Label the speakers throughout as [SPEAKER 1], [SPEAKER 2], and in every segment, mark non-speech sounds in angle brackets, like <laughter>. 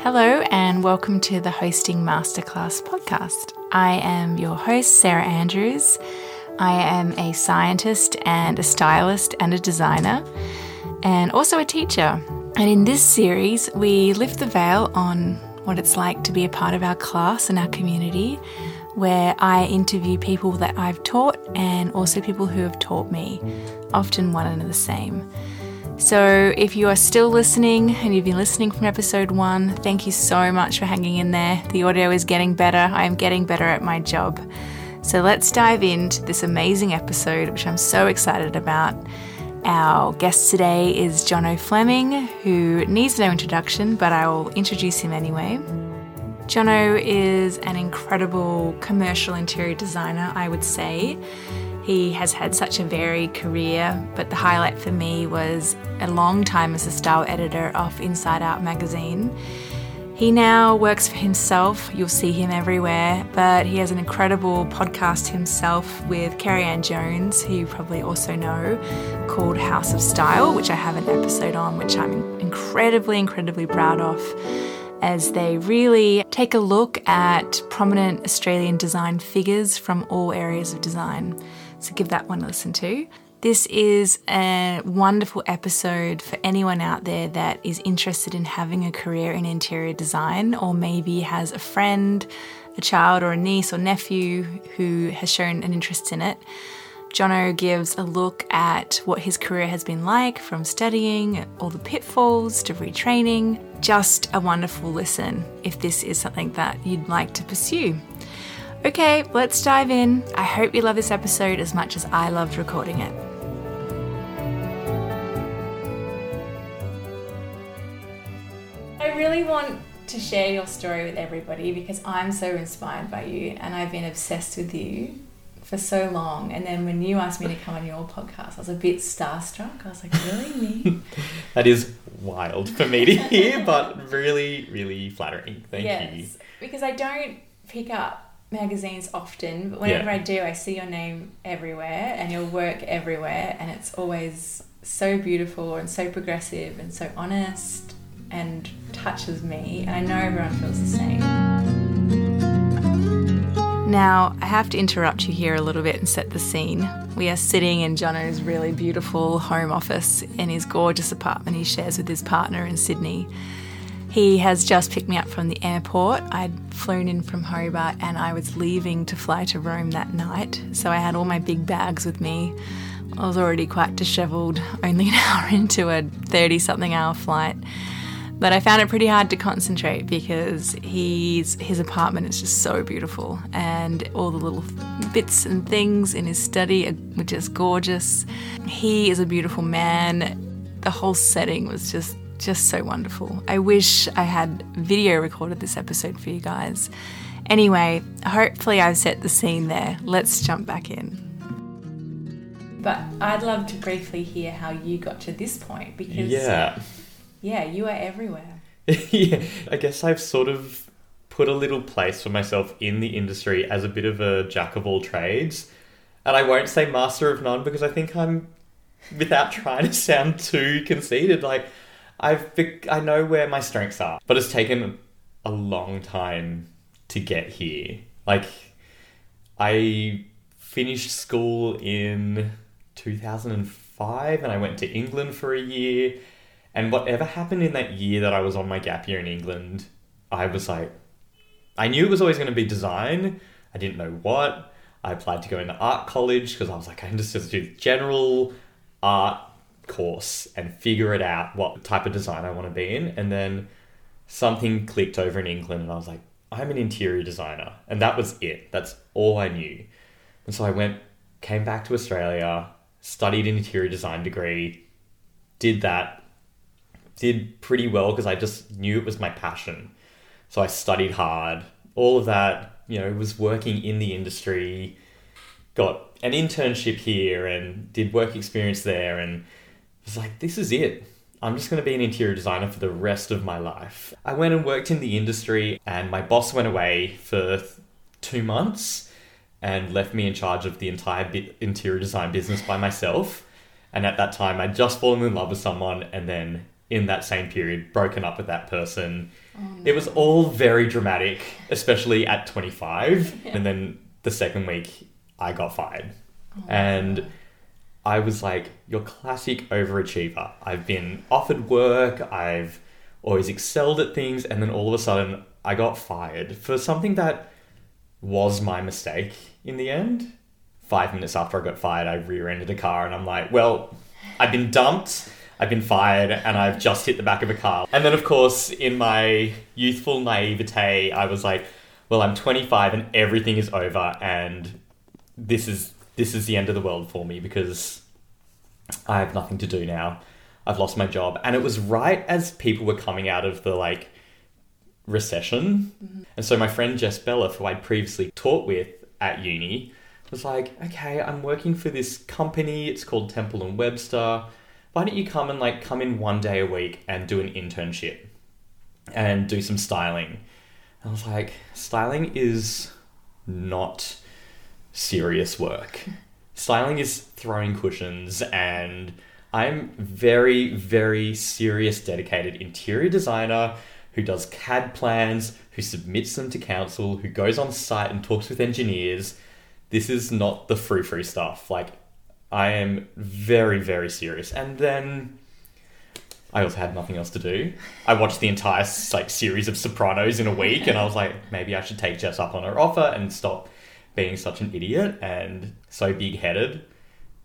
[SPEAKER 1] Hello, and welcome to the Hosting Masterclass podcast. I am your host, Sarah Andrews. I am a scientist and a stylist and a designer, and also a teacher. And in this series, we lift the veil on what it's like to be a part of our class and our community, where I interview people that I've taught and also people who have taught me, often one and the same. So, if you are still listening and you've been listening from episode one, thank you so much for hanging in there. The audio is getting better. I am getting better at my job. So, let's dive into this amazing episode, which I'm so excited about. Our guest today is Jono Fleming, who needs no introduction, but I will introduce him anyway. Jono is an incredible commercial interior designer, I would say. He has had such a varied career, but the highlight for me was a long time as a style editor of Inside Out magazine. He now works for himself, you'll see him everywhere, but he has an incredible podcast himself with Kerry Ann Jones, who you probably also know, called House of Style, which I have an episode on, which I'm incredibly, incredibly proud of as they really take a look at prominent Australian design figures from all areas of design. So give that one a listen to. This is a wonderful episode for anyone out there that is interested in having a career in interior design or maybe has a friend, a child, or a niece or nephew who has shown an interest in it. Jono gives a look at what his career has been like from studying, all the pitfalls to retraining. Just a wonderful listen if this is something that you'd like to pursue. Okay, let's dive in. I hope you love this episode as much as I loved recording it. I really want to share your story with everybody because I'm so inspired by you and I've been obsessed with you for so long. And then when you asked me to come on your podcast, I was a bit starstruck. I was like, really? Me? <laughs>
[SPEAKER 2] that is wild for me to hear, but really, really flattering. Thank yes, you.
[SPEAKER 1] Because I don't pick up magazines often, but whenever yeah. I do, I see your name everywhere and your work everywhere, and it's always so beautiful and so progressive and so honest and touches me. And I know everyone feels the same. Now, I have to interrupt you here a little bit and set the scene. We are sitting in Jono's really beautiful home office in his gorgeous apartment he shares with his partner in Sydney. He has just picked me up from the airport. I'd flown in from Hobart and I was leaving to fly to Rome that night. So I had all my big bags with me. I was already quite dishevelled, <laughs> only an <laughs> hour into a 30 something hour flight. But I found it pretty hard to concentrate because he's, his apartment is just so beautiful and all the little bits and things in his study are just gorgeous. He is a beautiful man. The whole setting was just just so wonderful. I wish I had video recorded this episode for you guys. Anyway, hopefully I've set the scene there. Let's jump back in. But I'd love to briefly hear how you got to this point because yeah, yeah, you are everywhere. <laughs>
[SPEAKER 2] yeah, I guess I've sort of put a little place for myself in the industry as a bit of a jack of all trades. And I won't say master of none because I think I'm, without trying to sound too conceited, like I've I know where my strengths are, but it's taken a long time to get here. Like I finished school in 2005 and I went to England for a year and whatever happened in that year that I was on my gap year in England, I was like I knew it was always going to be design. I didn't know what. I applied to go into art college because I was like, I just do general art course and figure it out what type of design I want to be in. And then something clicked over in England and I was like, I'm an interior designer. And that was it. That's all I knew. And so I went, came back to Australia, studied an interior design degree, did that, did pretty well because I just knew it was my passion. So I studied hard, all of that, you know, was working in the industry, got an internship here and did work experience there and was like, this is it. I'm just going to be an interior designer for the rest of my life. I went and worked in the industry, and my boss went away for th- two months and left me in charge of the entire bi- interior design business by myself. And at that time, I'd just fallen in love with someone, and then in that same period, broken up with that person.
[SPEAKER 1] Oh, no.
[SPEAKER 2] It was all very dramatic, especially at 25.
[SPEAKER 1] Yeah. <laughs>
[SPEAKER 2] And then the second week, I got fired.
[SPEAKER 1] Oh,
[SPEAKER 2] and. I was like, your classic overachiever. I've been offered work, I've always excelled at things, and then all of a sudden, I got fired for something that was my mistake in the end. Five minutes after I got fired, I rear ended a car, and I'm like, well, I've been dumped. I've been fired and I've just hit the back of a car. And then, of course, in my youthful naivete, I was like, well, I'm 25 and everything is over and this is this is the end of the world for me because I have nothing to do now. I've lost my job. And it was right as people were coming out of the like recession. Mm-hmm. And so my friend Jess Bella, who I'd previously taught with at uni, was like, okay, I'm working for this company. It's called Temple and Webster. Why don't you come and like come in one day a week and do an internship and do some styling? I was like, styling is not serious work. Styling is throwing cushions, and I'm very, very serious, dedicated interior designer who does CAD plans, who submits them to council, who goes on site and talks with engineers. This is not the free free stuff. Like, I am very, very serious. And then I also had nothing else to do. I watched the entire like series of Sopranos in a week, and I was like, maybe I should take Jess up on her offer and stop being such an idiot and so big headed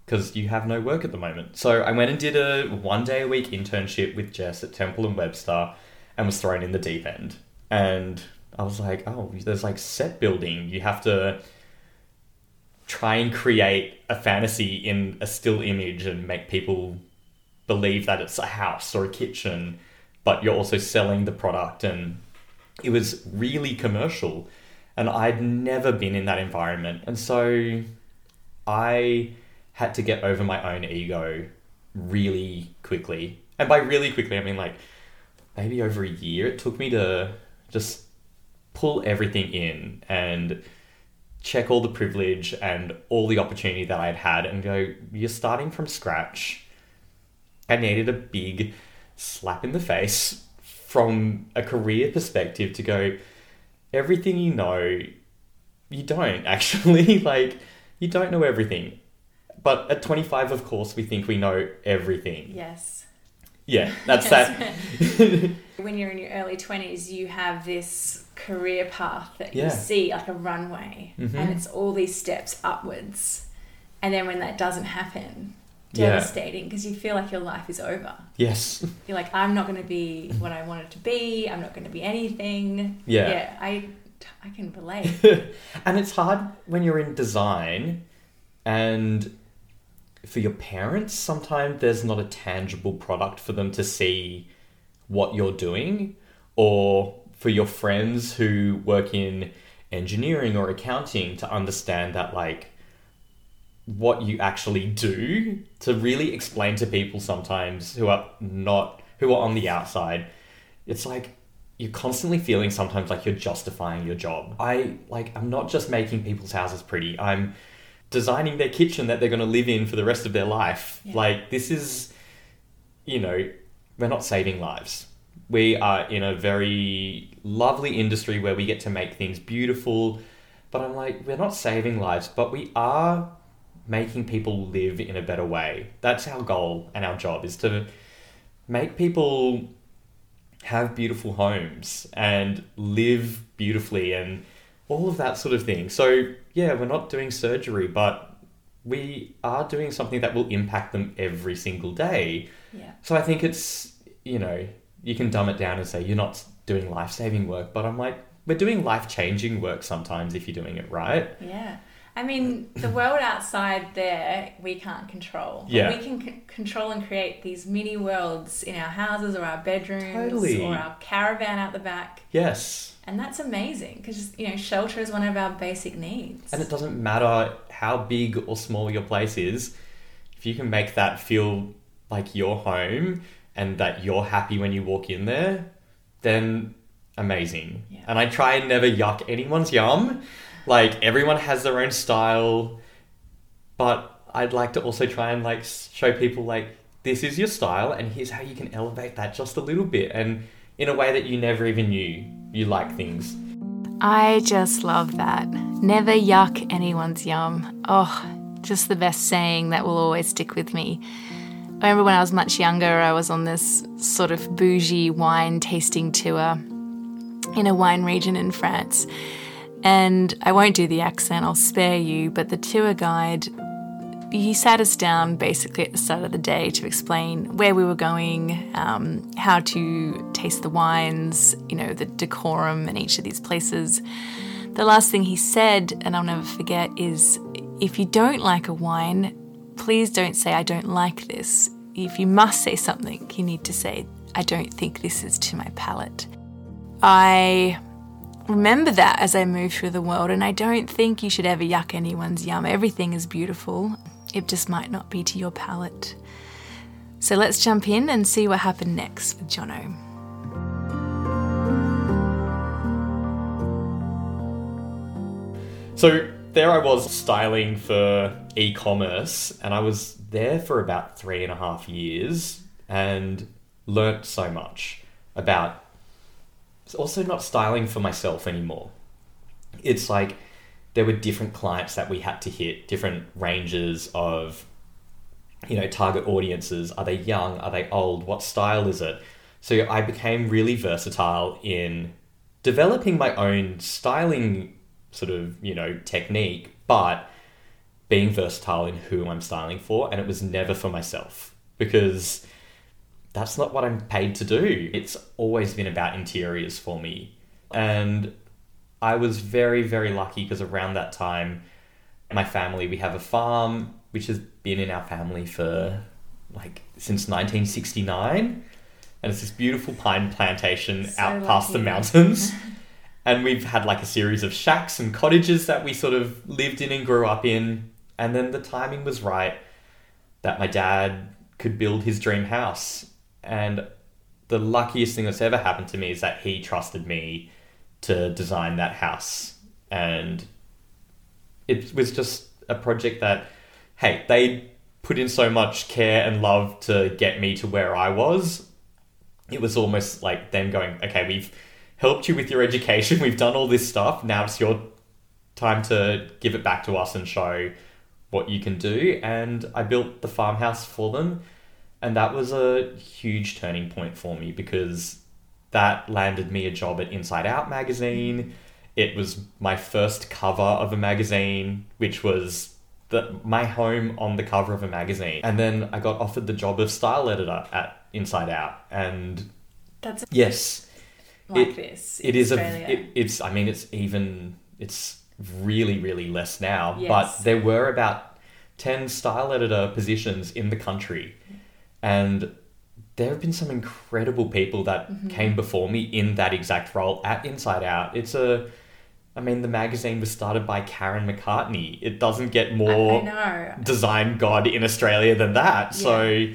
[SPEAKER 2] because you have no work at the moment. So I went and did a one day a week internship with Jess at Temple and Webster and was thrown in the deep end. And I was like, oh, there's like set building. You have to try and create a fantasy in a still image and make people believe that it's a house or a kitchen, but you're also selling the product. And it was really commercial. And I'd never been in that environment. And so I had to get over my own ego really quickly. And by really quickly, I mean like maybe over a year. It took me to just pull everything in and check all the privilege and all the opportunity that I'd had and go, you're starting from scratch. I needed a big slap in the face from a career perspective to go, everything you know, you don't <laughs> actually. like, you don't know everything. But at 25, of course, we think we know everything.
[SPEAKER 1] Yes.
[SPEAKER 2] Yeah, that's
[SPEAKER 1] Yes.
[SPEAKER 2] that. <laughs>
[SPEAKER 1] when you're in your early 20s, you have this career path that
[SPEAKER 2] Yeah.
[SPEAKER 1] you see like a runway,
[SPEAKER 2] Mhm.
[SPEAKER 1] and it's all these steps upwards. And then when that doesn't happen. Devastating because you feel like your life is over.
[SPEAKER 2] yes. <laughs>
[SPEAKER 1] You're like, I'm not going to be what I wanted to be. I'm not going to be anything.
[SPEAKER 2] Yeah.
[SPEAKER 1] Yeah, I, I can relate. <laughs>
[SPEAKER 2] and it's hard when you're in design and for your parents sometimes there's not a tangible product for them to see what you're doing or for your friends who work in engineering or accounting to understand that like what you actually do to really explain to people sometimes who are not who are on the outside it's like you're constantly feeling sometimes like you're justifying your job. I like I'm not just making people's houses pretty. I'm designing their kitchen that they're going to live in for the rest of their life.
[SPEAKER 1] Yeah.
[SPEAKER 2] Like this is you know, we're not saving lives. We are in a very lovely industry where we get to make things beautiful, but I'm like we're not saving lives, but we are making people live in a better way. That's our goal and our job is to make people have beautiful homes and live beautifully and all of that sort of thing. So, yeah, we're not doing surgery, but we are doing something that will impact them every single day.
[SPEAKER 1] Yeah.
[SPEAKER 2] So, I think it's, you know, you can dumb it down and say you're not doing life saving work, but I'm like, we're doing life changing work sometimes if you're doing it right.
[SPEAKER 1] Yeah. I mean, the world outside there we can't control. But
[SPEAKER 2] Yeah.
[SPEAKER 1] We can c- control and create these mini worlds in our houses or our bedrooms
[SPEAKER 2] Totally.
[SPEAKER 1] or our caravan out the back.
[SPEAKER 2] Yes.
[SPEAKER 1] And that's amazing because, you know, shelter is one of our basic needs.
[SPEAKER 2] And it doesn't matter how big or small your place is, if you can make that feel like your home and that you're happy when you walk in there, then amazing.
[SPEAKER 1] Yeah.
[SPEAKER 2] And I try and never yuck anyone's yum. Like everyone has their own style, but I'd like to also try and like show people like this is your style, and here's how you can elevate that just a little bit, and in a way that you never even knew you like things.
[SPEAKER 1] I just love that. Never yuck anyone's yum. Oh, just the best saying that will always stick with me. I remember when I was much younger, I was on this sort of bougie wine tasting tour in a wine region in France. And I won't do the accent, I'll spare you, but the tour guide he sat us down basically at the start of the day to explain where we were going, um, how to taste the wines, you know, the decorum in each of these places. The last thing he said, and I'll never forget, is if you don't like a wine, please don't say, I don't like this. If you must say something, you need to say, I don't think this is to my palate. I remember that as I move through the world, and I don't think you should ever yuck anyone's yum. Everything is beautiful. It just might not be to your palate. So let's jump in and see what happened next with Jono.
[SPEAKER 2] So there I was styling for e commerce, and I was there for about three and a half years and learnt so much about also not styling for myself anymore. It's like there were different clients that we had to hit, different ranges of, you know, target audiences. Are they young? Are they old? What style is it? So I became really versatile in developing my own styling sort of, you know, technique, but being versatile in who I'm styling for. And it was never for myself because that's not what I'm paid to do. It's always been about interiors for me. And I was very, very lucky because around that time, my family, we have a farm which has been in our family for like since 1969. And it's this beautiful pine plantation
[SPEAKER 1] So
[SPEAKER 2] out past the mountains. <laughs> and we've had like a series of shacks and cottages that we sort of lived in and grew up in. And then the timing was right that my dad could build his dream house. And the luckiest thing that's ever happened to me is that he trusted me to design that house. And it was just a project that, hey, they put in so much care and love to get me to where I was. It was almost like them going, okay, we've helped you with your education, <laughs> we've done all this stuff, now it's your time to give it back to us and show what you can do. And I built the farmhouse for them. And that was a huge turning point for me because that landed me a job at Inside Out magazine. It was my first cover of a magazine, which was the, my home on the cover of a magazine. And then I got offered the job of style editor at Inside Out. And
[SPEAKER 1] That's
[SPEAKER 2] yes,
[SPEAKER 1] like
[SPEAKER 2] It-
[SPEAKER 1] this.
[SPEAKER 2] it is a it, it's i mean it's even it's really really less now
[SPEAKER 1] Yes.
[SPEAKER 2] but there were about 10 style editor positions in the country and there have been some incredible people that
[SPEAKER 1] Mm-hmm.
[SPEAKER 2] came before me in that exact role at inside out it's a i mean the magazine was started by karen mccartney it doesn't get more design god in Australia than that. So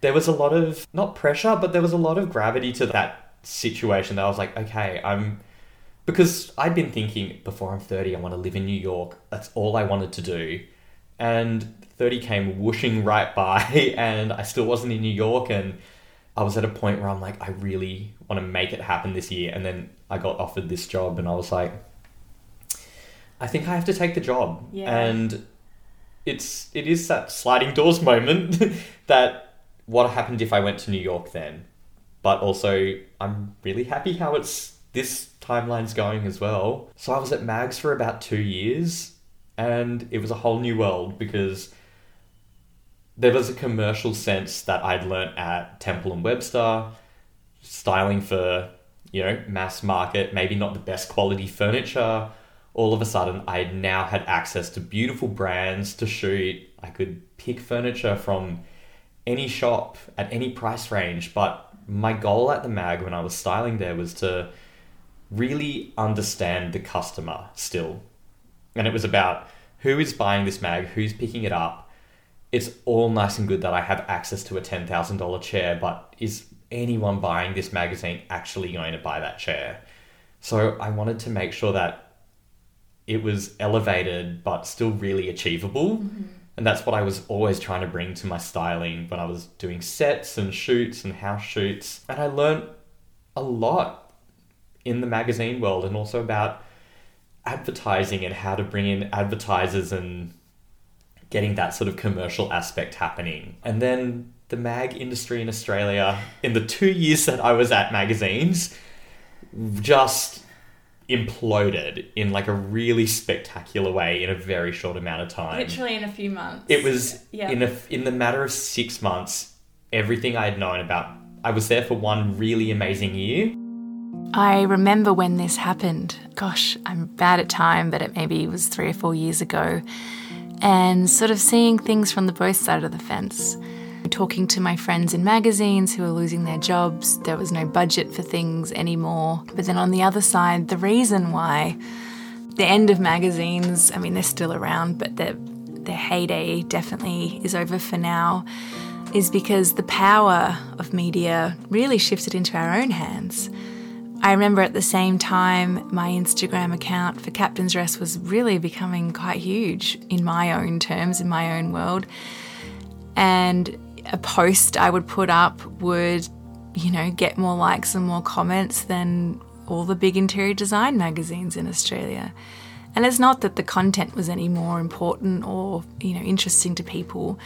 [SPEAKER 2] there was a lot of not pressure, but there was a lot of gravity to that situation that I was like, okay, I'm because I'd been thinking before I'm 30, I want to live in New York. That's all I wanted to do. And 30 came whooshing right by, <laughs> and I still wasn't in New York. And I was at a point where I'm like, I really want to make it happen this year. And then I got offered this job, and I was like, I think I have to take the job.
[SPEAKER 1] Yeah.
[SPEAKER 2] And it's it is that sliding doors <laughs> moment <laughs> that what happened if I went to New York then. But also I'm really happy how it's this timeline's going as well. So I was at Mags for about two years and it was a whole new world because there was a commercial sense that I'd learnt at Temple and Webster, styling for, you know, mass market, maybe not the best quality furniture. All of a sudden, I now had access to beautiful brands to shoot. I could pick furniture from any shop at any price range. But my goal at the mag when I was styling there was to really understand the customer still. And it was about who is buying this mag, who's picking it up. It's all nice and good that I have access to a $10,000 chair, but is anyone buying this magazine actually going to buy that chair? So I wanted to make sure that it was elevated but still really achievable mm-hmm. And that's what I was always trying to bring to my styling when I was doing sets and shoots and house shoots. And I learned a lot in the magazine world and also about advertising and how to bring in advertisers and getting that sort of commercial aspect happening. And then the mag industry in Australia, in the two years that I was at magazines, just imploded in like a really spectacular way in a very short amount of time.
[SPEAKER 1] Literally in a few months.
[SPEAKER 2] It was
[SPEAKER 1] Yeah.
[SPEAKER 2] in a in the matter of six months, everything I had known about. I was there for one really amazing year.
[SPEAKER 1] I remember when this happened. Gosh, I'm bad at time, but it maybe was three or four years ago. And sort of seeing things from the both side of the fence. Talking to my friends in magazines who were losing their jobs, there was no budget for things anymore. But then on the other side, the reason why the end of magazines, I mean, they're still around, but their, their heyday definitely is over for now, is because the power of media really shifted into our own hands. I remember at the same time, my Instagram account for Captain's Rest was really becoming quite huge in my own terms, in my own world. And a post I would put up would, you know, get more likes and more comments than all the big interior design magazines in Australia. And it's not that the content was any more important or, you know, interesting to people,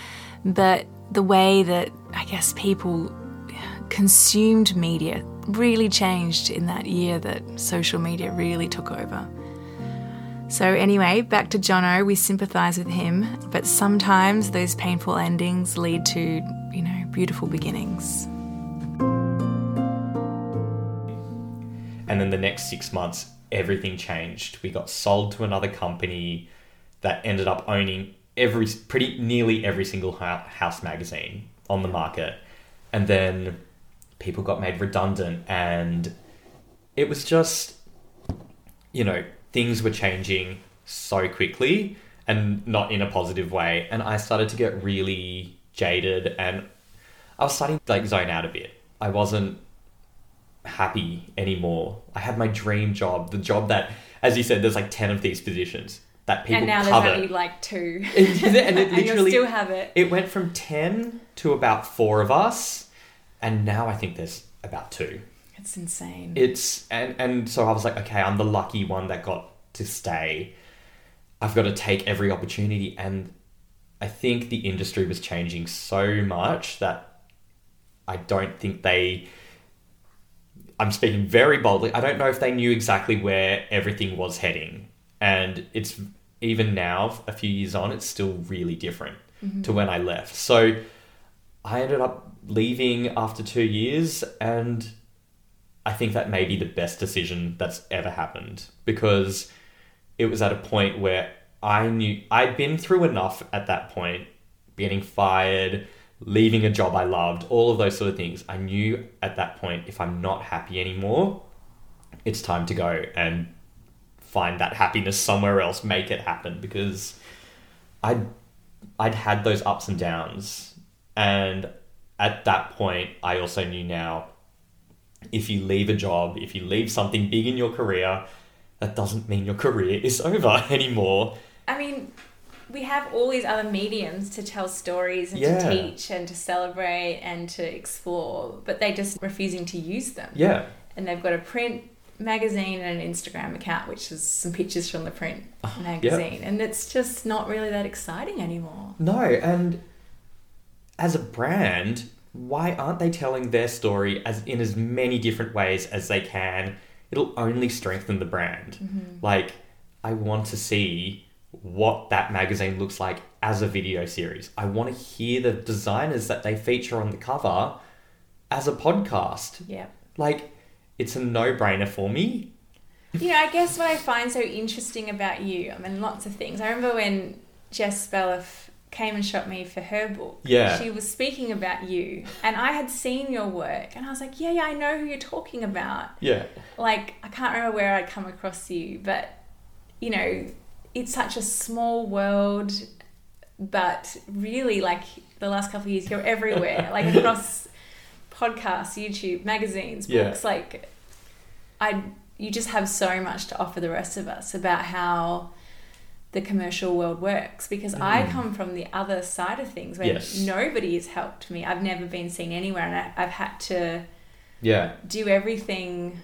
[SPEAKER 1] but the way that I guess people consumed media really changed in that year that social media really took over. So, anyway, back to Jono, we sympathise with him, but sometimes those painful endings lead to, you know, beautiful beginnings.
[SPEAKER 2] And then the next six months, everything changed. We got sold to another company that ended up owning every pretty nearly every single house magazine on the market, and then people got made redundant, and it was just, you know, things were changing so quickly and not in a positive way, and I started to get really jaded, and I was starting to like zone out a bit. I wasn't happy anymore. I had my dream job, the job that, as you said, there's like 10 of these positions that people
[SPEAKER 3] and now
[SPEAKER 2] cover.
[SPEAKER 3] there's only like two. <laughs>
[SPEAKER 2] and it <laughs>
[SPEAKER 3] and
[SPEAKER 2] literally,
[SPEAKER 3] still have it.
[SPEAKER 2] it went from 10 to about four of us, and now I think there's about two.
[SPEAKER 1] It's insane.
[SPEAKER 2] It's, and, and so I was like, okay, I'm the lucky one that got to stay. I've got to take every opportunity. And I think the industry was changing so much that I don't think they. I'm speaking very boldly. I don't know if they knew exactly where everything was heading. And it's even now, a few years on, it's still really different mm-hmm. to when I left. So I ended up leaving after two years, and I think that may be the best decision that's ever happened because it was at a point where I knew I'd been through enough at that point, getting fired, leaving a job I loved, all of those sort of things. I knew at that point if I'm not happy anymore, it's time to go and find that happiness somewhere else, make it happen because I'd I'd had those ups and downs and at that point I also knew now if you leave a job, if you leave something big in your career, that doesn't mean your career is <laughs> over anymore.
[SPEAKER 3] I mean, we have all these other mediums to tell stories and
[SPEAKER 2] Yeah.
[SPEAKER 3] to teach and to celebrate and to explore, but they're just refusing to use them.
[SPEAKER 2] Yeah.
[SPEAKER 3] And they've got a print magazine and an Instagram account, which is some pictures from the print ah, magazine, and it's just not really that exciting anymore.
[SPEAKER 2] No, and as a brand, why aren't they telling their story as in as many different ways as they can? It'll only strengthen the brand. Mm-hmm. Like, I want to see what that magazine looks like as a video series. I want to hear the designers that they feature on the cover as a podcast.
[SPEAKER 3] Yeah.
[SPEAKER 2] Like, it's a no-brainer for me.
[SPEAKER 3] You know, I guess what I find so interesting about you, I mean, lots of things. I remember when Jess Bellef came and shot me for her book.
[SPEAKER 2] Yeah.
[SPEAKER 3] She was speaking about you, and I had seen your work, and I was like, yeah, yeah, I know who you're talking about.
[SPEAKER 2] Yeah.
[SPEAKER 3] Like, I can't remember where I'd come across you, but, you know, it's such a small world, but really, like, the last couple of years, you're everywhere, <laughs> like, across podcasts, YouTube, magazines,
[SPEAKER 2] Yeah.
[SPEAKER 3] books, like, I you just have so much to offer the rest of us about how
[SPEAKER 1] the commercial world works because I
[SPEAKER 2] Mm.
[SPEAKER 1] come from the other side of things where
[SPEAKER 2] Yes.
[SPEAKER 1] nobody has helped me. I've never been seen anywhere and I, I've had to
[SPEAKER 2] Yeah.
[SPEAKER 1] do everything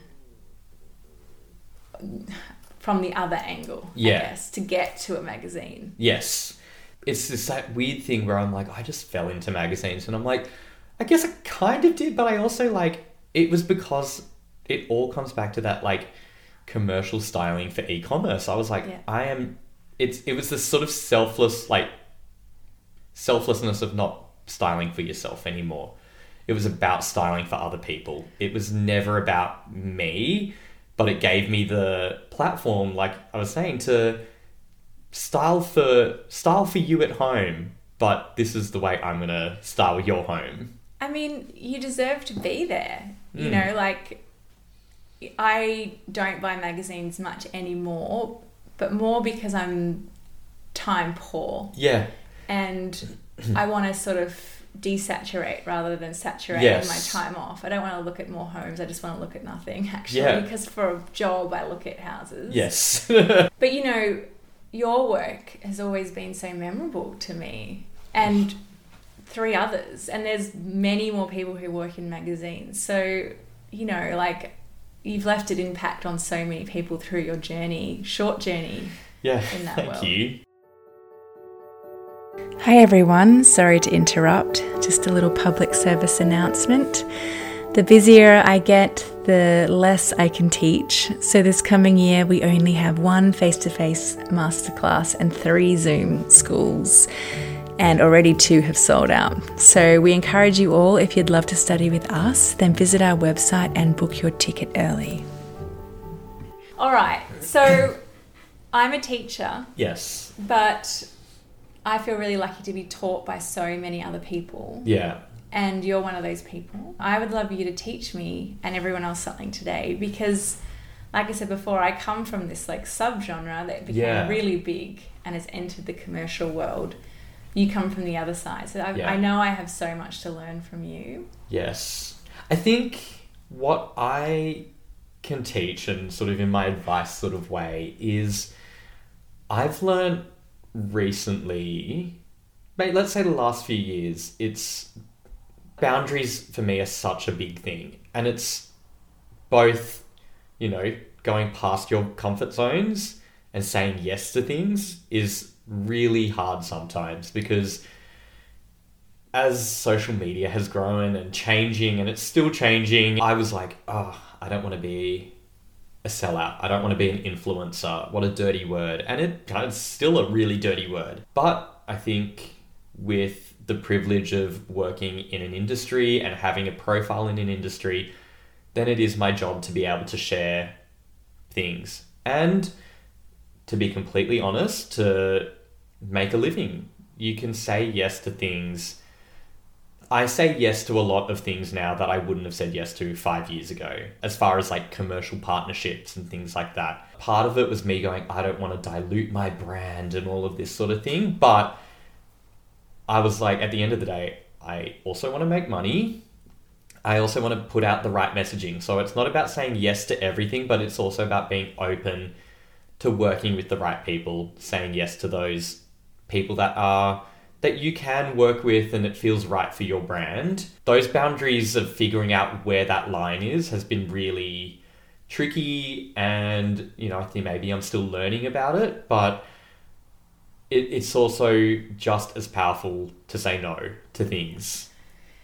[SPEAKER 1] from the other angle,
[SPEAKER 2] Yeah.
[SPEAKER 1] I guess, to get to a magazine.
[SPEAKER 2] Yes. It's this that weird thing where I'm like, I just fell into magazines and I'm like, I guess I kind of did, but I also like it was because it all comes back to that like commercial styling for e-commerce. I was like,
[SPEAKER 1] Yeah.
[SPEAKER 2] I am it's it was this sort of selfless like selflessness of not styling for yourself anymore. It was about styling for other people. It was never about me, but it gave me the platform, like I was saying, to style for style for you at home. But this is the way I'm gonna style your home.
[SPEAKER 1] I mean, you deserve to be there. You
[SPEAKER 2] Mm.
[SPEAKER 1] know, like I don't buy magazines much anymore, but more because I'm time poor
[SPEAKER 2] Yeah,
[SPEAKER 1] and <clears throat> I want to sort of desaturate rather than saturate
[SPEAKER 2] Yes.
[SPEAKER 1] my time off. I don't want to look at more homes. I just want to look at nothing <laughs> actually
[SPEAKER 2] Yeah.
[SPEAKER 1] because for a job I look at houses.
[SPEAKER 2] yes, <laughs>
[SPEAKER 1] But you know, <laughs> your work has always been so memorable to me and <sighs> three others. And there's many more people who work in magazines. So, you know, like you've left an impact on so many people through your journey, short journey.
[SPEAKER 2] yeah.
[SPEAKER 1] In that
[SPEAKER 2] Thank
[SPEAKER 1] world.
[SPEAKER 2] you.
[SPEAKER 4] Hi everyone, sorry to interrupt. Just a little public service announcement. The busier I get, the less I can teach. So, this coming year, we only have one face to face masterclass and three Zoom schools, and already two have sold out. So, we encourage you all, if you'd love to study with us, then visit our website and book your ticket early.
[SPEAKER 1] All right. So I'm a teacher,
[SPEAKER 2] Yes.
[SPEAKER 1] but I feel really lucky to be taught by so many other people.
[SPEAKER 2] Yeah.
[SPEAKER 1] and you're one of those people. I would love you to teach me and everyone else something today because, like I said before, I come from this like subgenre that became
[SPEAKER 2] Yeah.
[SPEAKER 1] really big and has entered the commercial world. You come from the other side, so I,
[SPEAKER 2] Yeah.
[SPEAKER 1] I know I have so much to learn from you.
[SPEAKER 2] Yes. I think what I can teach and sort of in my advice sort of way is I've learned recently, mate, let's say the last few years, it's boundaries for me are such a big thing. And it's both, you know, going past your comfort zones and saying yes to things is really hard sometimes because as social media has grown and changing and it's still changing, I was like, oh, I don't want to be a sellout. I don't want to be an influencer. What a dirty word. And it, it's still a really dirty word. But I think with the privilege of working in an industry and having a profile in an industry, then it is my job to be able to share things and to be completely honest, to make a living. You can say yes to things. I say yes to a lot of things now that I wouldn't have said yes to five years ago, as far as like commercial partnerships and things like that. Part of it was me going, I don't want to dilute my brand and all of this sort of thing. But I was like, at the end of the day, I also want to make money. I also want to put out the right messaging. So it's not about saying yes to everything, but it's also about being open to working with the right people, saying yes to those people that are that you can work with and it feels right for your brand. Those boundaries of figuring out where that line is has been really tricky and you know, I think maybe I'm still learning about it, but it, it's also just as powerful to say no to things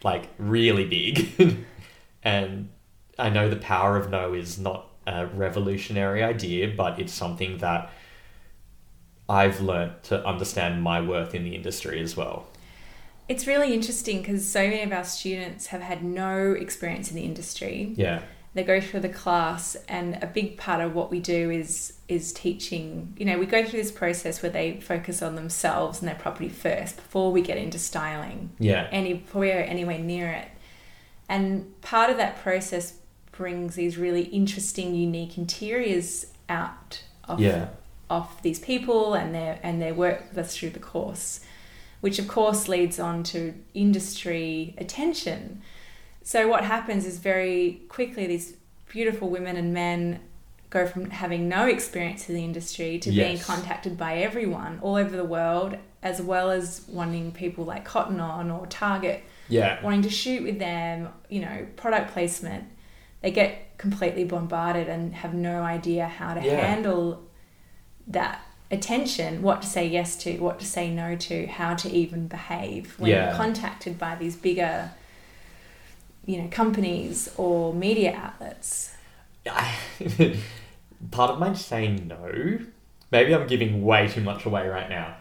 [SPEAKER 2] like really big. <laughs> and I know the power of no is not a revolutionary idea, but it's something that I've learnt to understand my worth in the industry as well.
[SPEAKER 1] It's really interesting because so many of our students have had no experience in the industry.
[SPEAKER 2] Yeah.
[SPEAKER 1] They go through the class, and a big part of what we do is is teaching. You know, we go through this process where they focus on themselves and their property first before we get into styling.
[SPEAKER 2] Yeah.
[SPEAKER 1] any before we go anywhere near it. And part of that process brings these really interesting, unique interiors out of
[SPEAKER 2] Yeah.
[SPEAKER 1] of these people and their and their work with us through the course, which of course leads on to industry attention. So what happens is very quickly these beautiful women and men go from having no experience in the industry to being contacted by everyone all over the world, as well as wanting people like Cotton On or Target
[SPEAKER 2] Yeah.
[SPEAKER 1] wanting to shoot with them, you know, product placement, they get completely bombarded and have no idea how to
[SPEAKER 2] Yeah.
[SPEAKER 1] handle that attention, what to say yes to, what to say no to, how to even behave when
[SPEAKER 2] Yeah.
[SPEAKER 1] contacted by these bigger, you know, companies or media outlets. <laughs>
[SPEAKER 2] Part of my saying no. Maybe I'm giving way too much away right now,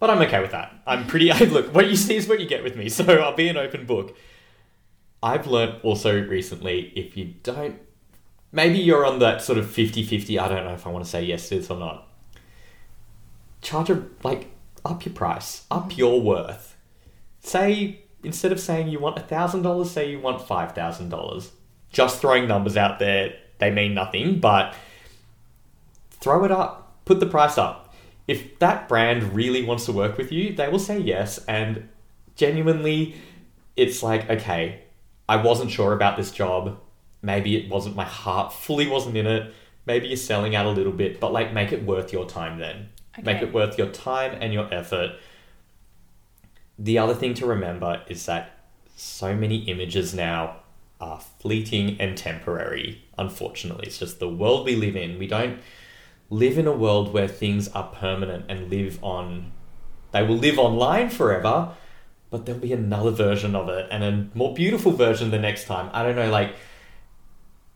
[SPEAKER 2] but I'm okay with that. I'm pretty. I, <laughs> look, what you see is what you get with me, so I'll be an open book. I've learnt also recently if you don't, maybe you're on that sort of 50 50, I don't know if I want to say yes to this or not. Charge a, like, up your price, up mm-hmm. your worth. Say, instead of saying you want $1,000, say you want $5,000 just throwing numbers out there. They mean nothing, but throw it up. Put the price up. If that brand really wants to work with you, they will say yes. And genuinely, it's like, okay, I wasn't sure about this job. Maybe it wasn't my heart fully wasn't in it. Maybe you're selling out a little bit, but like make it worth your time then. Make it worth your time and your effort. The other thing to remember is that so many images now are fleeting and temporary, unfortunately. It's just the world we live in. We don't live in a world where things are permanent and live on, they will live online forever, but there'll be another version of it and a more beautiful version the next time. I don't know, like,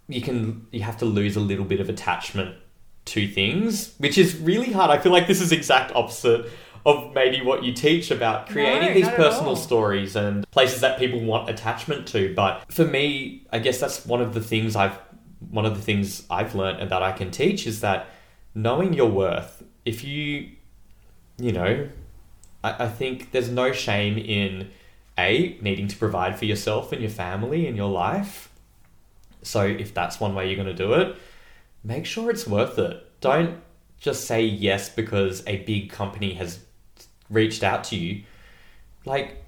[SPEAKER 2] you can, you have to lose a little bit of attachment to things, which is really hard. I feel like this is exact opposite of maybe what you teach about creating
[SPEAKER 1] No,
[SPEAKER 2] these personal stories and places that people want attachment to. But for me, I guess that's one of the things I've one of the things I've learned and that I can teach is that knowing your worth. If you, you know, I, I think there's no shame in a needing to provide for yourself and your family and your life. So if that's one way you're going to do it, make sure it's worth it. Don't just say yes because a big company has reached out to you. Like,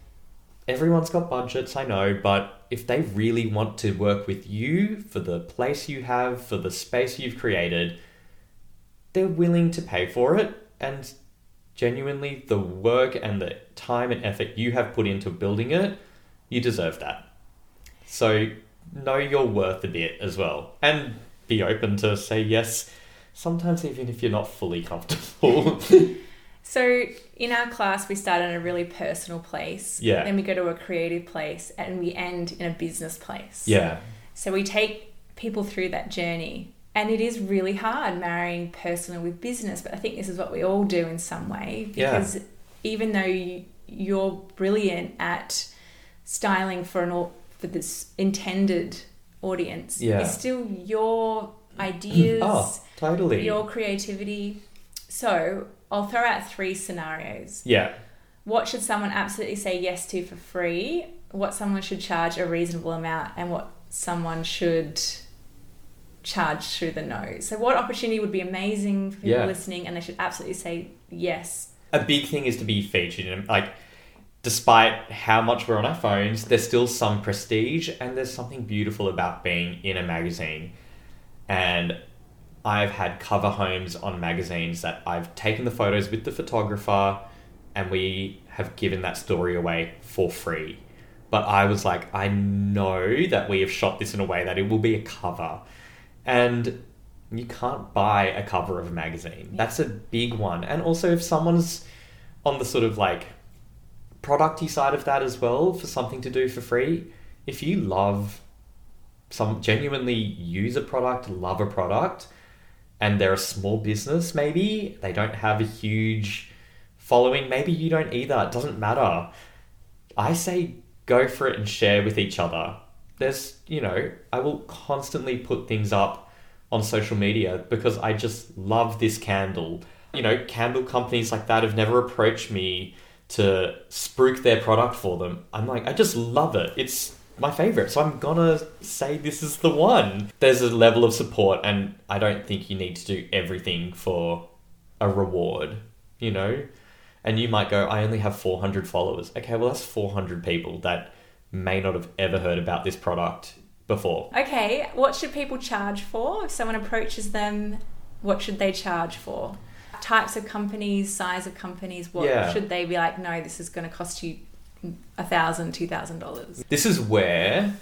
[SPEAKER 2] everyone's got budgets, I know, but if they really want to work with you for the place you have, for the space you've created, they're willing to pay for it. And genuinely, the work and the time and effort you have put into building it, you deserve that. So, know your worth a bit as well. And be open to say yes, sometimes even if you're not fully comfortable. <laughs> <laughs>
[SPEAKER 1] So in our class, we start in a really personal place.
[SPEAKER 2] Yeah.
[SPEAKER 1] Then we go to a creative place, and we end in a business place.
[SPEAKER 2] yeah.
[SPEAKER 1] So we take people through that journey. And it is really hard marrying personal with business, but I think this is what we all do in some way
[SPEAKER 2] Yeah.
[SPEAKER 1] because even though you, you're brilliant at styling for an for this intended audience,
[SPEAKER 2] Yeah.
[SPEAKER 1] it's still your oh, ideas,
[SPEAKER 2] Oh, totally.
[SPEAKER 1] your creativity. So I'll throw out three scenarios.
[SPEAKER 2] Yeah.
[SPEAKER 1] What should someone absolutely say yes to for free? What someone should charge a reasonable amount, and what someone should charge through the nose. So, what opportunity would be amazing for people
[SPEAKER 2] Yeah.
[SPEAKER 1] listening, and they should absolutely say yes.
[SPEAKER 2] a big thing is to be featured in like despite how much we're on our phones there's still some prestige and there's something beautiful about being in a magazine and i've had cover homes on magazines that i've taken the photos with the photographer and we have given that story away for free but i was like i know that we have shot this in a way that it will be a cover and you can't buy a cover of a magazine. That's a big one. And also, if someone's on the sort of like producty side of that as well, for something to do for free, if you love some genuinely use a product, love a product, and they're a small business, maybe they don't have a huge following, maybe you don't either. It doesn't matter. I say go for it and share with each other. There's, you know, I will constantly put things up on social media because I just love this candle. You know, candle companies like that have never approached me to spruik their product for them. I'm like, I just love it. It's my favorite. So I'm gonna say this is the one. There's a level of support, and I don't think you need to do everything for a reward, you know? And you might go, I only have 400 followers. Okay, well, that's 400 people that may not have ever heard about this product. before.
[SPEAKER 1] Okay, what should people charge for? If someone approaches them, what should they charge for? Types of companies, size of companies, what
[SPEAKER 2] Yeah.
[SPEAKER 1] should they be like, no, this is going to cost you a thousand, two thousand dollars?
[SPEAKER 2] This is where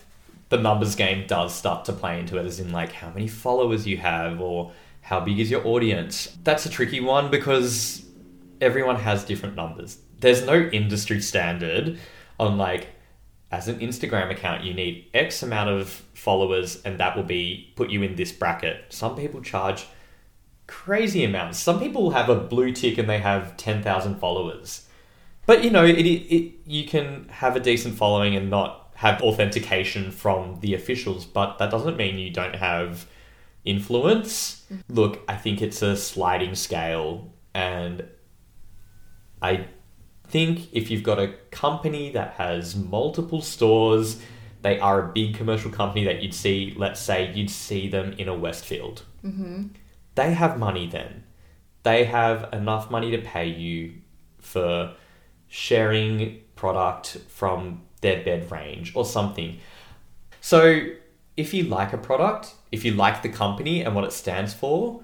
[SPEAKER 2] the numbers game does start to play into it, as in like how many followers you have or how big is your audience. That's a tricky one because everyone has different numbers. There's no industry standard on like as an Instagram account you need X amount of followers and that will be put you in this bracket. Some people charge crazy amounts. Some people have a blue tick and they have 10,000 followers. But you know, it, it you can have a decent following and not have authentication from the officials, but that doesn't mean you don't have influence. Mm. Look, I think it's a sliding scale and I think if you've got a company that has multiple stores, they are a big commercial company that you'd see, let's say you'd see them in a Westfield.
[SPEAKER 1] Mm-hmm.
[SPEAKER 2] They have money then. They have enough money to pay you for sharing product from their bed range or something. So if you like a product, if you like the company and what it stands for,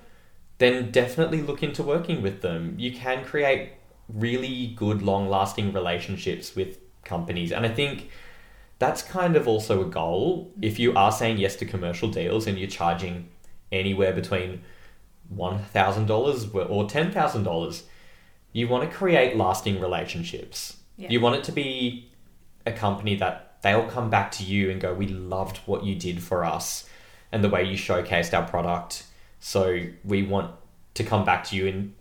[SPEAKER 2] then definitely look into working with them. You can create really good, long lasting relationships with companies. And I think that's kind of also a goal. If you are saying yes to commercial deals and you're charging anywhere between $1,000 or $10,000, you want to create lasting relationships.
[SPEAKER 1] Yeah.
[SPEAKER 2] You want it to be a company that they'll come back to you and go, We loved what you did for us and the way you showcased our product. So we want to come back to you and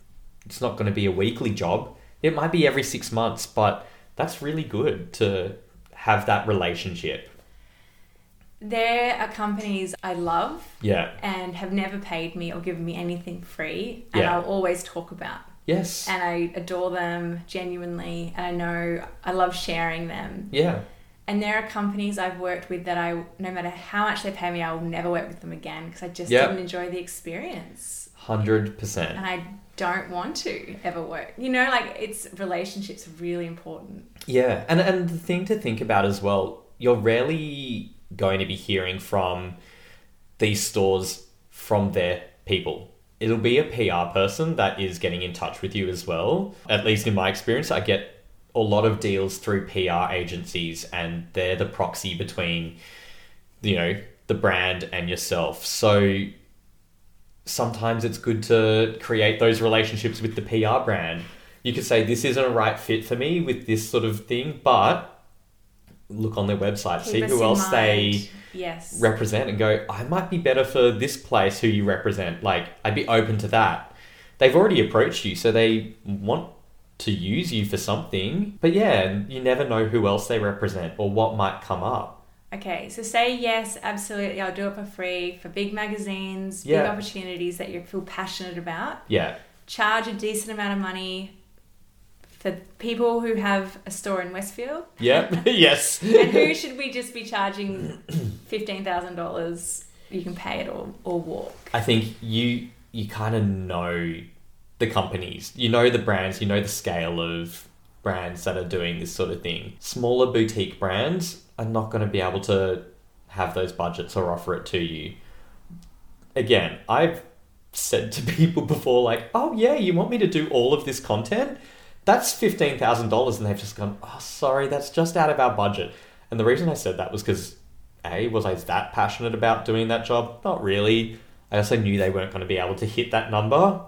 [SPEAKER 2] it's not going to be a weekly job. It might be every six months, but that's really good to have that relationship.
[SPEAKER 1] There are companies I love
[SPEAKER 2] Yeah.
[SPEAKER 1] and have never paid me or given me anything free, and
[SPEAKER 2] Yeah.
[SPEAKER 1] I'll always talk about.
[SPEAKER 2] Yes.
[SPEAKER 1] And I adore them genuinely, and I know I love sharing them.
[SPEAKER 2] Yeah.
[SPEAKER 1] And there are companies I've worked with that I, no matter how much they pay me, I will never work with them again because I just
[SPEAKER 2] Yep.
[SPEAKER 1] didn't enjoy the experience.
[SPEAKER 2] 100%.
[SPEAKER 1] And I don't want to ever work. You know, like it's relationships are really important.
[SPEAKER 2] Yeah, and and the thing to think about as well, you're rarely going to be hearing from these stores from their people. It'll be a PR person that is getting in touch with you as well. At least in my experience, I get a lot of deals through PR agencies and they're the proxy between you know, the brand and yourself. So sometimes it's good to create those relationships with the PR brand. You could say this isn't a right fit for me with this sort of thing, but look on their website, see
[SPEAKER 1] Keep us
[SPEAKER 2] who else they.
[SPEAKER 1] Yes.
[SPEAKER 2] represent and go, I might be better for this place who you represent. Like, I'd be open to that. They've already approached you, so they want to use you for something. But yeah, you never know who else they represent or what might come up.
[SPEAKER 1] Okay, so say yes, absolutely. I'll do it for free for big magazines, big opportunities that you feel passionate about.
[SPEAKER 2] Yeah.
[SPEAKER 1] Charge a decent amount of money for people who have a store in Westfield.
[SPEAKER 2] Yeah. <laughs> <laughs> yes.
[SPEAKER 1] And who should we just be charging fifteen thousand dollars? You can pay it or, or walk.
[SPEAKER 2] I think you you kind of know the companies, you know the brands, you know the scale of brands that are doing this sort of thing. Smaller boutique brands are not going to be able to have those budgets or offer it to you. Again, I've said to <laughs> people before, like, "Oh yeah, you want me to do all of this content? That's fifteen thousand dollars," and they've just gone, "Oh, sorry, that's just out of our budget." And the reason I said that was because a, was I that passionate about doing that job? Not really. I also knew they weren't going to be able to hit that number.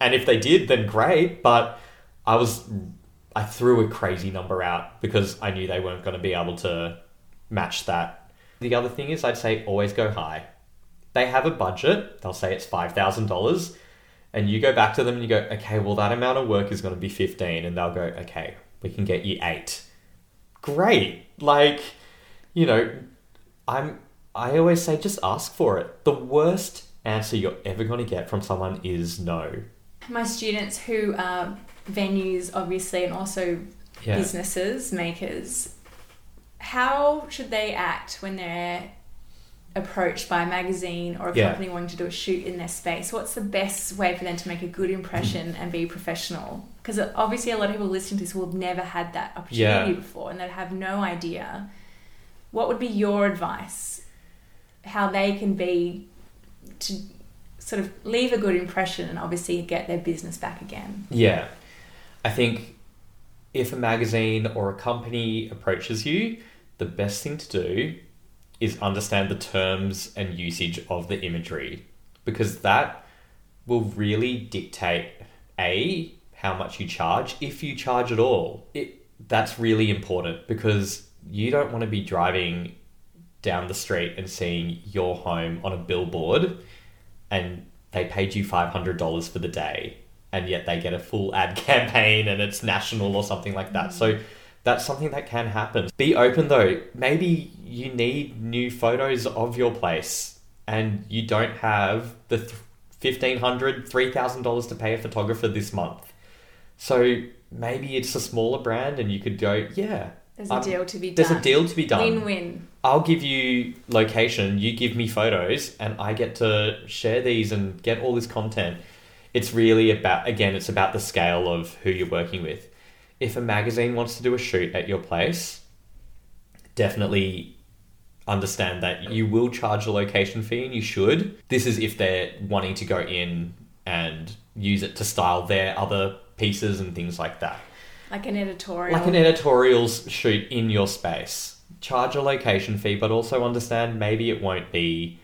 [SPEAKER 2] And if they did, then great. But I was, I threw a crazy number out because I knew they weren't going to be able to match that. The other thing is, I'd say always go high. They have a budget, they'll say it's $5,000. And you go back to them and you go, okay, well, that amount of work is going to be 15. And they'll go, okay, we can get you eight. Great. Like, you know, I'm I always say just ask for it. The worst answer you're ever going to get from someone is no.
[SPEAKER 1] My students who are venues, obviously, and also
[SPEAKER 2] Yeah.
[SPEAKER 1] businesses, makers, how should they act when they're approached by a magazine or a
[SPEAKER 2] Yeah.
[SPEAKER 1] company wanting to do a shoot in their space? What's the best way for them to make a good impression mm. and be professional? Because obviously, a lot of people listening to this will have never had that opportunity
[SPEAKER 2] Yeah.
[SPEAKER 1] before and they have no idea. What would be your advice?
[SPEAKER 3] how they can be to sort of leave a good impression and obviously get their business back again.
[SPEAKER 2] Yeah. I think if a magazine or a company approaches you, the best thing to do is understand the terms and usage of the imagery because that will really dictate a how much you charge if you charge at all. It that's really important because you don't want to be driving down the street and seeing your home on a billboard and they paid you $500 for the day and yet they get a full ad <laughs> campaign and it's national or something like that. So that's something that can happen. Be open though. Maybe you need new photos of your place and you don't have the th- $1,500, $3,000 to pay a photographer this month. So maybe it's a smaller brand and you could go, yeah,
[SPEAKER 3] There's a
[SPEAKER 2] Um,
[SPEAKER 3] deal to be
[SPEAKER 2] there's
[SPEAKER 3] done.
[SPEAKER 2] a deal to be done.
[SPEAKER 3] Win win.
[SPEAKER 2] I'll give you location, you give me photos, and I get to share these and get all this content. It's really about, again, it's about the scale of who you're working with. If a magazine wants to do a shoot at your place, definitely understand that you will charge a location fee and you should. This is if they're wanting to go in and use it to style their other pieces and things like that
[SPEAKER 3] Like an editorial.
[SPEAKER 2] like an editorial shoot in your space. Charge a location fee, but also understand maybe it won't be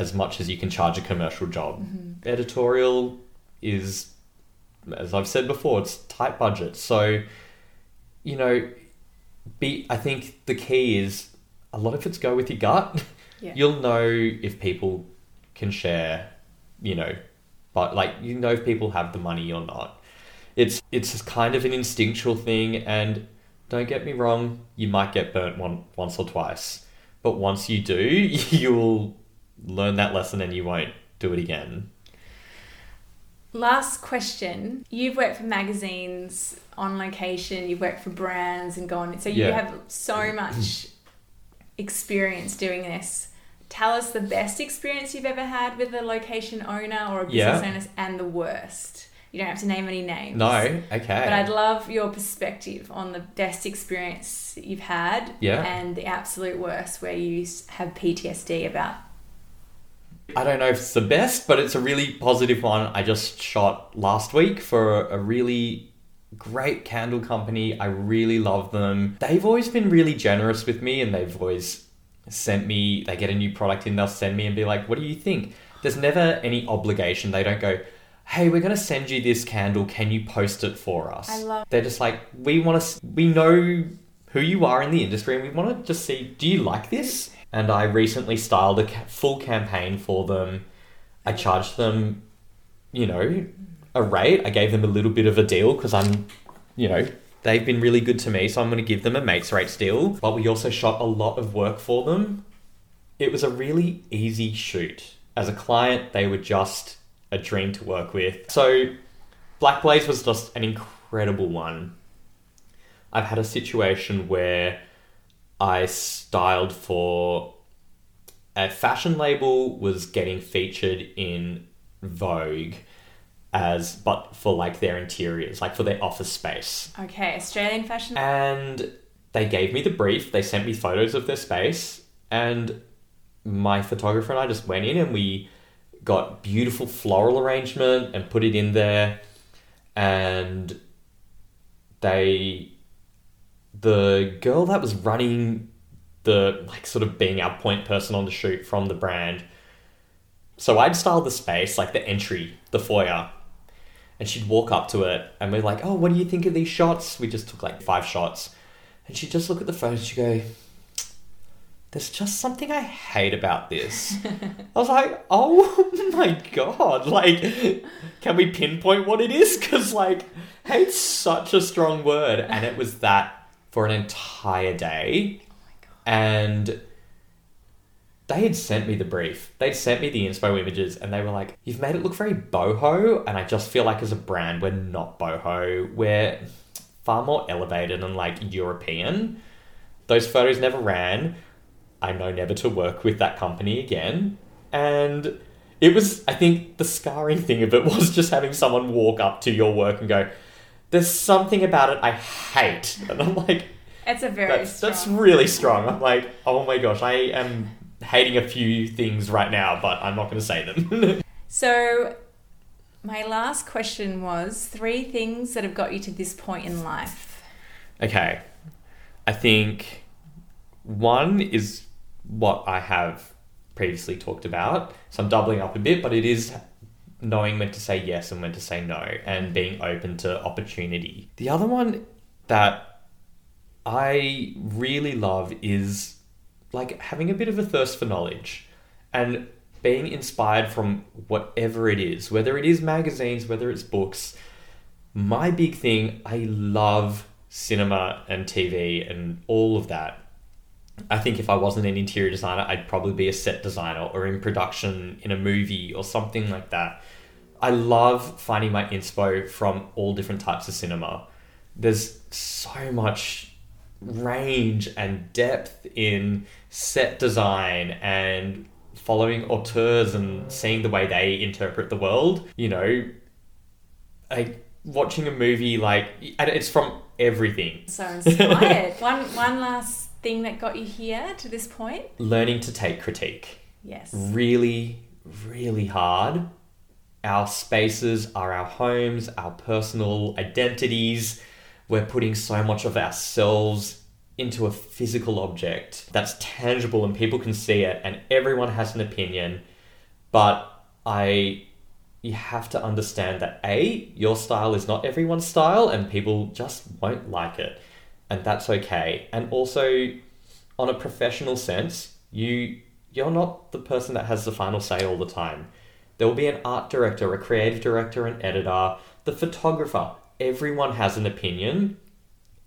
[SPEAKER 2] as much as you can charge a commercial job. Mm-hmm. Editorial is, as I've said before, it's tight budget. So, you know, be. I think the key is a lot of it's go with your gut. <laughs>
[SPEAKER 3] Yeah.
[SPEAKER 2] You'll know if people can share, you know, but like you know if people have the money or not it's it's kind of an instinctual thing and don't get me wrong you might get burnt one once or twice but once you do <laughs> you'll learn that lesson and you won't do it again
[SPEAKER 3] Last question. You've worked for magazines on location, you've worked for brands and gone. So you
[SPEAKER 2] Yeah.
[SPEAKER 3] have so mm. much experience doing this. Tell us the best experience you've ever had with a location owner or a business
[SPEAKER 2] Yeah.
[SPEAKER 3] owner and the worst. You don't have to name any names.
[SPEAKER 2] no okay
[SPEAKER 3] But I'd love your perspective on the best experience you've had
[SPEAKER 2] Yeah.
[SPEAKER 3] and the absolute worst where you have PTSD about.
[SPEAKER 2] I don't know if it's the best, but it's a really positive one. I just shot last week for a really great candle company. I really love them. They've always been really generous with me and they've always sent me, they get a new product in, they'll send me and be like, what do you think? There's never any obligation. They don't go, hey, we're going to send you this candle. Can you post it for us?
[SPEAKER 3] I love-
[SPEAKER 2] They're just like, we want to, we know who you are in the industry and we want to just see, do you like this? And I recently styled a ca- full campaign for them. I charged them, you know, a rate. I gave them a little bit of a deal because I'm, you know, they've been really good to me, so I'm going to give them a mates rates deal. But we also shot a lot of work for them. It was a really easy shoot. As a client, they were just a dream to work with. So Black Blaze was just an incredible one. I've had a situation where I styled for a fashion label was getting featured in Vogue as but for like their interiors, like for their office space.
[SPEAKER 3] Okay, Australian fashion.
[SPEAKER 2] And they gave me the brief, they sent me photos of their space, and my photographer and I just went in and we got beautiful floral arrangement and put it in there and they the girl that was running the like sort of being our point person on the shoot from the brand so I'd style the space like the entry the foyer and she'd walk up to it and we're like oh what do you think of these shots we just took like five shots and she'd just look at the photos and she'd go there's just something I hate about this. <laughs> I was like, oh <laughs> my god, like, can we pinpoint what it is? Because, like, hate's such a strong word. And it was that for an entire day. Oh and they had sent me the brief. They'd sent me the inspo images and they were like, you've made it look very boho. And I just feel like as a brand, we're not boho. We're far more elevated and like European. Those photos never ran. I know never to work with that company again. And it was, I think, the scarring thing of it <laughs> was just having someone walk up to your work and go, There's something about it I hate. <laughs> And I'm like,
[SPEAKER 3] It's a very
[SPEAKER 2] That's,
[SPEAKER 3] strong.
[SPEAKER 2] that's really strong. I'm like, Oh my gosh, I am hating a few things right now, but I'm not going to say them. <laughs>
[SPEAKER 3] So, my last question was three things that have got you to this point in life.
[SPEAKER 2] okay. I think one is what I have previously talked about. So I'm doubling up a bit, but it is knowing when to say yes and when to say no and being open to opportunity. The other one that I really love is like having a bit of a thirst for knowledge and being inspired from whatever it is, whether it is magazines, whether it's books. My big thing, I love cinema and TV and all of that. I think if I wasn't an interior designer, I'd probably be a set designer or in production in a movie or something like that. I love finding my inspo from all different types of cinema. There's so much range and depth in set design and following auteurs and seeing the way they interpret the world. You know, like watching a movie like and it's from everything.
[SPEAKER 3] So inspired. <laughs> one one last thing that got you here to this point?
[SPEAKER 2] Learning to take critique.
[SPEAKER 3] Yes.
[SPEAKER 2] really, really hard. Our spaces are our homes, our personal identities. We're putting so much of ourselves into a physical object that's tangible and people can see it, and everyone has an opinion. But I, you have to understand that A, your style is not everyone's style, and people just won't like it. And that's okay. And also, on a professional sense, you you're not the person that has the final say all the time. There will be an art director, a creative director, an editor, the photographer. Everyone has an opinion,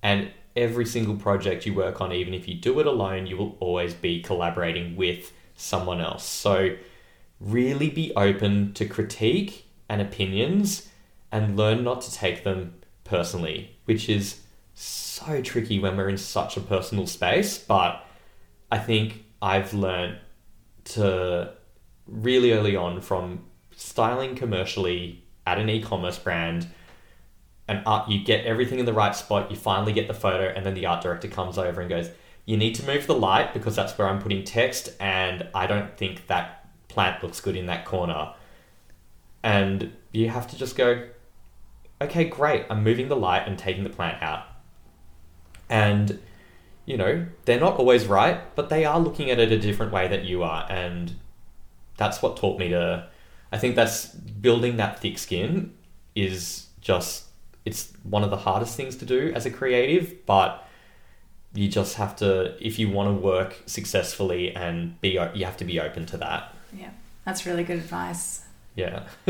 [SPEAKER 2] and every single project you work on, even if you do it alone, you will always be collaborating with someone else. So, really be open to critique and opinions and learn not to take them personally, which is so tricky when we're in such a personal space. But I think I've learned to really early on from styling commercially at an e-commerce brand and art you get everything in the right spot you finally get the photo and then the art director comes over and goes you need to move the light because that's where i'm putting text and i don't think that plant looks good in that corner and you have to just go okay great i'm moving the light and taking the plant out and you know they're not always right but they are looking at it a different way that you are and that's what taught me to i think that's building that thick skin is just it's one of the hardest things to do as a creative but you just have to if you want to work successfully and be you have to be open to that
[SPEAKER 3] Yeah. That's really good advice.
[SPEAKER 2] yeah <laughs>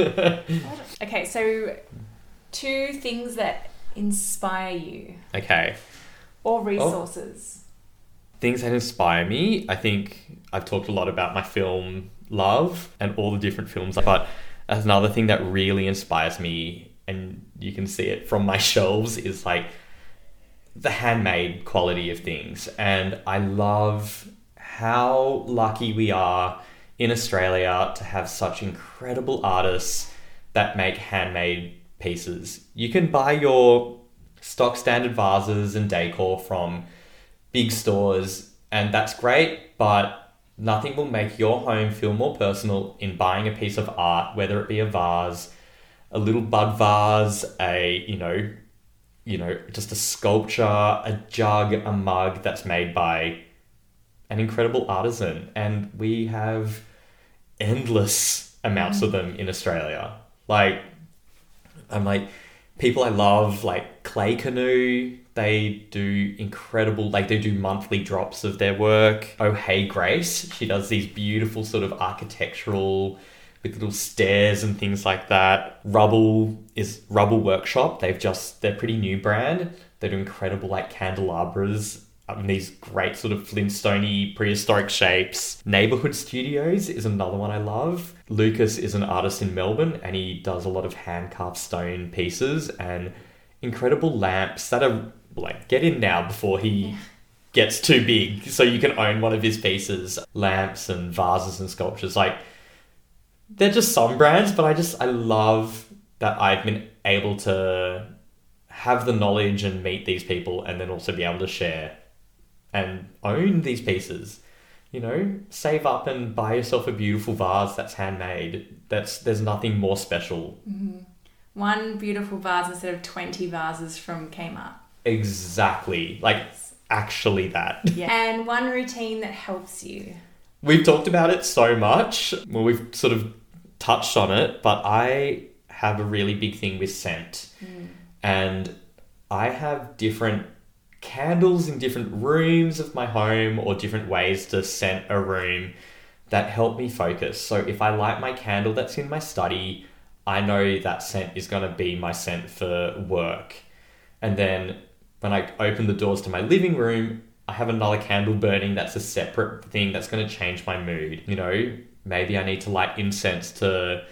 [SPEAKER 3] Okay, so two things that inspire you
[SPEAKER 2] okay
[SPEAKER 3] or oh. resources.
[SPEAKER 2] things that inspire me i think i've talked a lot about my film love and all the different films but another thing that really inspires me and you can see it from my <laughs> shelves is like the handmade quality of things. And i love how lucky we are in australia to have such incredible artists that make handmade pieces. You can buy your stock standard vases and decor from big stores, and that's great, but nothing will make your home feel more personal in buying a piece of art, whether it be a vase, a little bud vase, a you know, you know, just a sculpture, a jug, a mug that's made by an incredible artisan, and we have endless amounts of mm. them in Australia. Like, I'm like, people I love, like Clay Canoe, they do incredible, like, they do monthly drops of their work. Oh, Hey Grace, she does these beautiful sort of architectural with little stairs and things like that. Rubble is Rubble Workshop. They've just, they're pretty new brand. They do incredible, like, candelabras in these great sort of Flintstone prehistoric shapes. Neighbourhood Studios is another one I love. Lucas is an artist in Melbourne and he does a lot of hand carved stone pieces and incredible lamps that are like get in now before he gets too big so you can own one of his pieces. Lamps and vases and sculptures like they're just some brands, but I just I love that I've been able to have the knowledge and meet these people and then also be able to share and own these pieces. You know, save up and buy yourself a beautiful vase that's handmade. That's there's nothing more special. Mm-hmm.
[SPEAKER 3] One beautiful vase instead of 20 vases from Kmart.
[SPEAKER 2] Exactly. Like actually that. <laughs>
[SPEAKER 3] Yeah. And one routine that helps you.
[SPEAKER 2] We've talked about it so much. Well, we've sort of touched on it, but I have a really big thing with scent. Mm. And I have different candles in different rooms of my home or different ways to scent a room that help me focus. So if I light my candle that's in my study, I know that scent is going to be my scent for work. And then when I open the doors to my living room, I have another candle burning that's a separate thing that's going to change my mood. You know, maybe I need to light incense to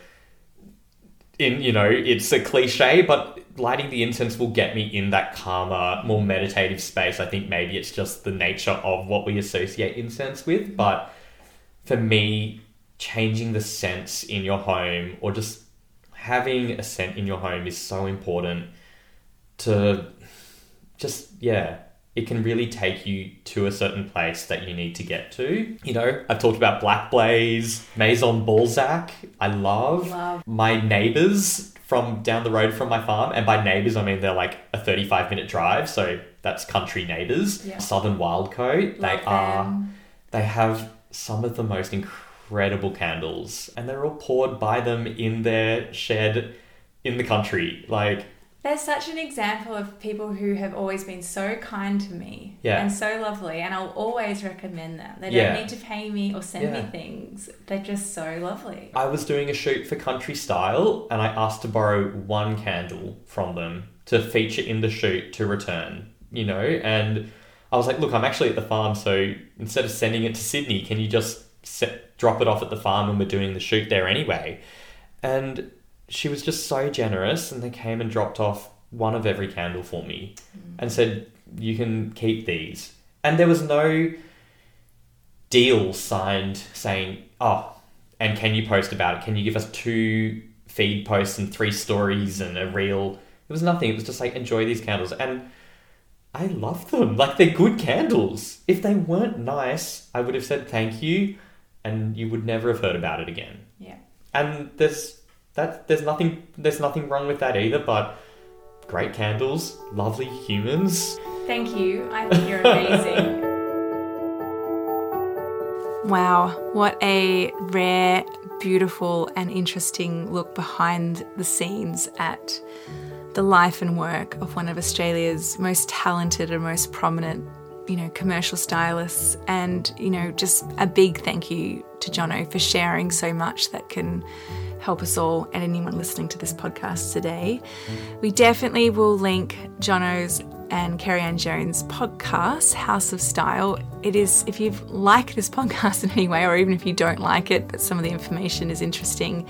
[SPEAKER 2] in you know it's a cliche but lighting the incense will get me in that calmer more meditative space i think maybe it's just the nature of what we associate incense with but for me changing the scents in your home or just having a scent in your home is so important to just yeah it can really take you to a certain place that you need to get to. You know, I've talked about Black Blaze, Maison Balzac, I love.
[SPEAKER 3] Love.
[SPEAKER 2] My neighbors from down the road from my farm, and by neighbors, I mean they're like a 35 minute drive, so that's country neighbors.
[SPEAKER 3] Yeah.
[SPEAKER 2] Southern Wild Co, they
[SPEAKER 3] Love
[SPEAKER 2] are, they have some of the most incredible candles, and they're all poured by them in their shed in the country. Like,
[SPEAKER 3] They're such an example of people who have always been so kind to me
[SPEAKER 2] Yeah.
[SPEAKER 3] and so lovely, and I'll always recommend them. They don't
[SPEAKER 2] Yeah.
[SPEAKER 3] need to pay me or send
[SPEAKER 2] Yeah.
[SPEAKER 3] me things. They're just so lovely.
[SPEAKER 2] I was doing a shoot for Country Style and I asked to borrow one candle from them to feature in the shoot to return, you know, and I was like, look, I'm actually at the farm, so instead of sending it to Sydney, can you just set, drop it off at the farm and we're doing the shoot there anyway? And she was just so generous and they came and dropped off one of every candle for me and said, you can keep these. And there was no deal signed saying, oh, and can you post about it? Can you give us two feed posts and three stories and a reel? It was nothing. It was just like, enjoy these candles. And I love them. Like, they're good candles. If they weren't nice, I would have said thank you and you would never have heard about it again.
[SPEAKER 3] Yeah.
[SPEAKER 2] And there's that there's nothing there's nothing wrong with that either, but great candles, lovely humans.
[SPEAKER 3] Thank you. I think you're amazing. <laughs>
[SPEAKER 1] Wow, what a rare, beautiful, and interesting look behind the scenes at the life and work of one of Australia's most talented and most prominent, you know, commercial stylists. And, you know, just a big thank you to Jono for sharing so much that can help us all and anyone listening to this podcast today. We definitely will link Jono's and Kerry Ann Jones' podcast, House of Style. It is, if you like this <laughs> podcast in any way, or even if you don't like it, but some of the information is interesting,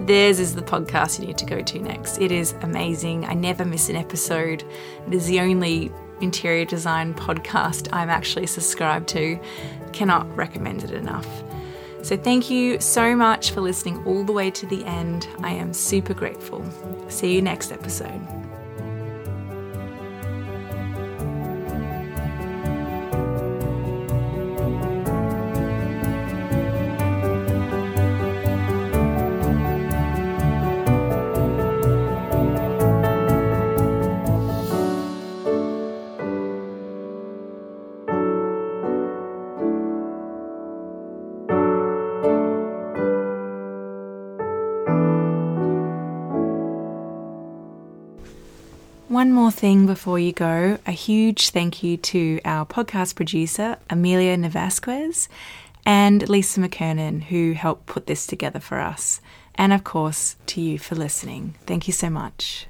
[SPEAKER 1] theirs is the podcast you need to go to next. It is amazing. I never miss an episode. It is the only interior design podcast I'm actually subscribed to. Cannot recommend it enough. So, thank you so much for listening all the way to the end. I am super grateful. See you next episode. Thing before you go a huge thank you to our podcast producer, Amelia Navasquez, and Lisa McKernan, who helped put this together for us. And of course, to you for listening. Thank you so much.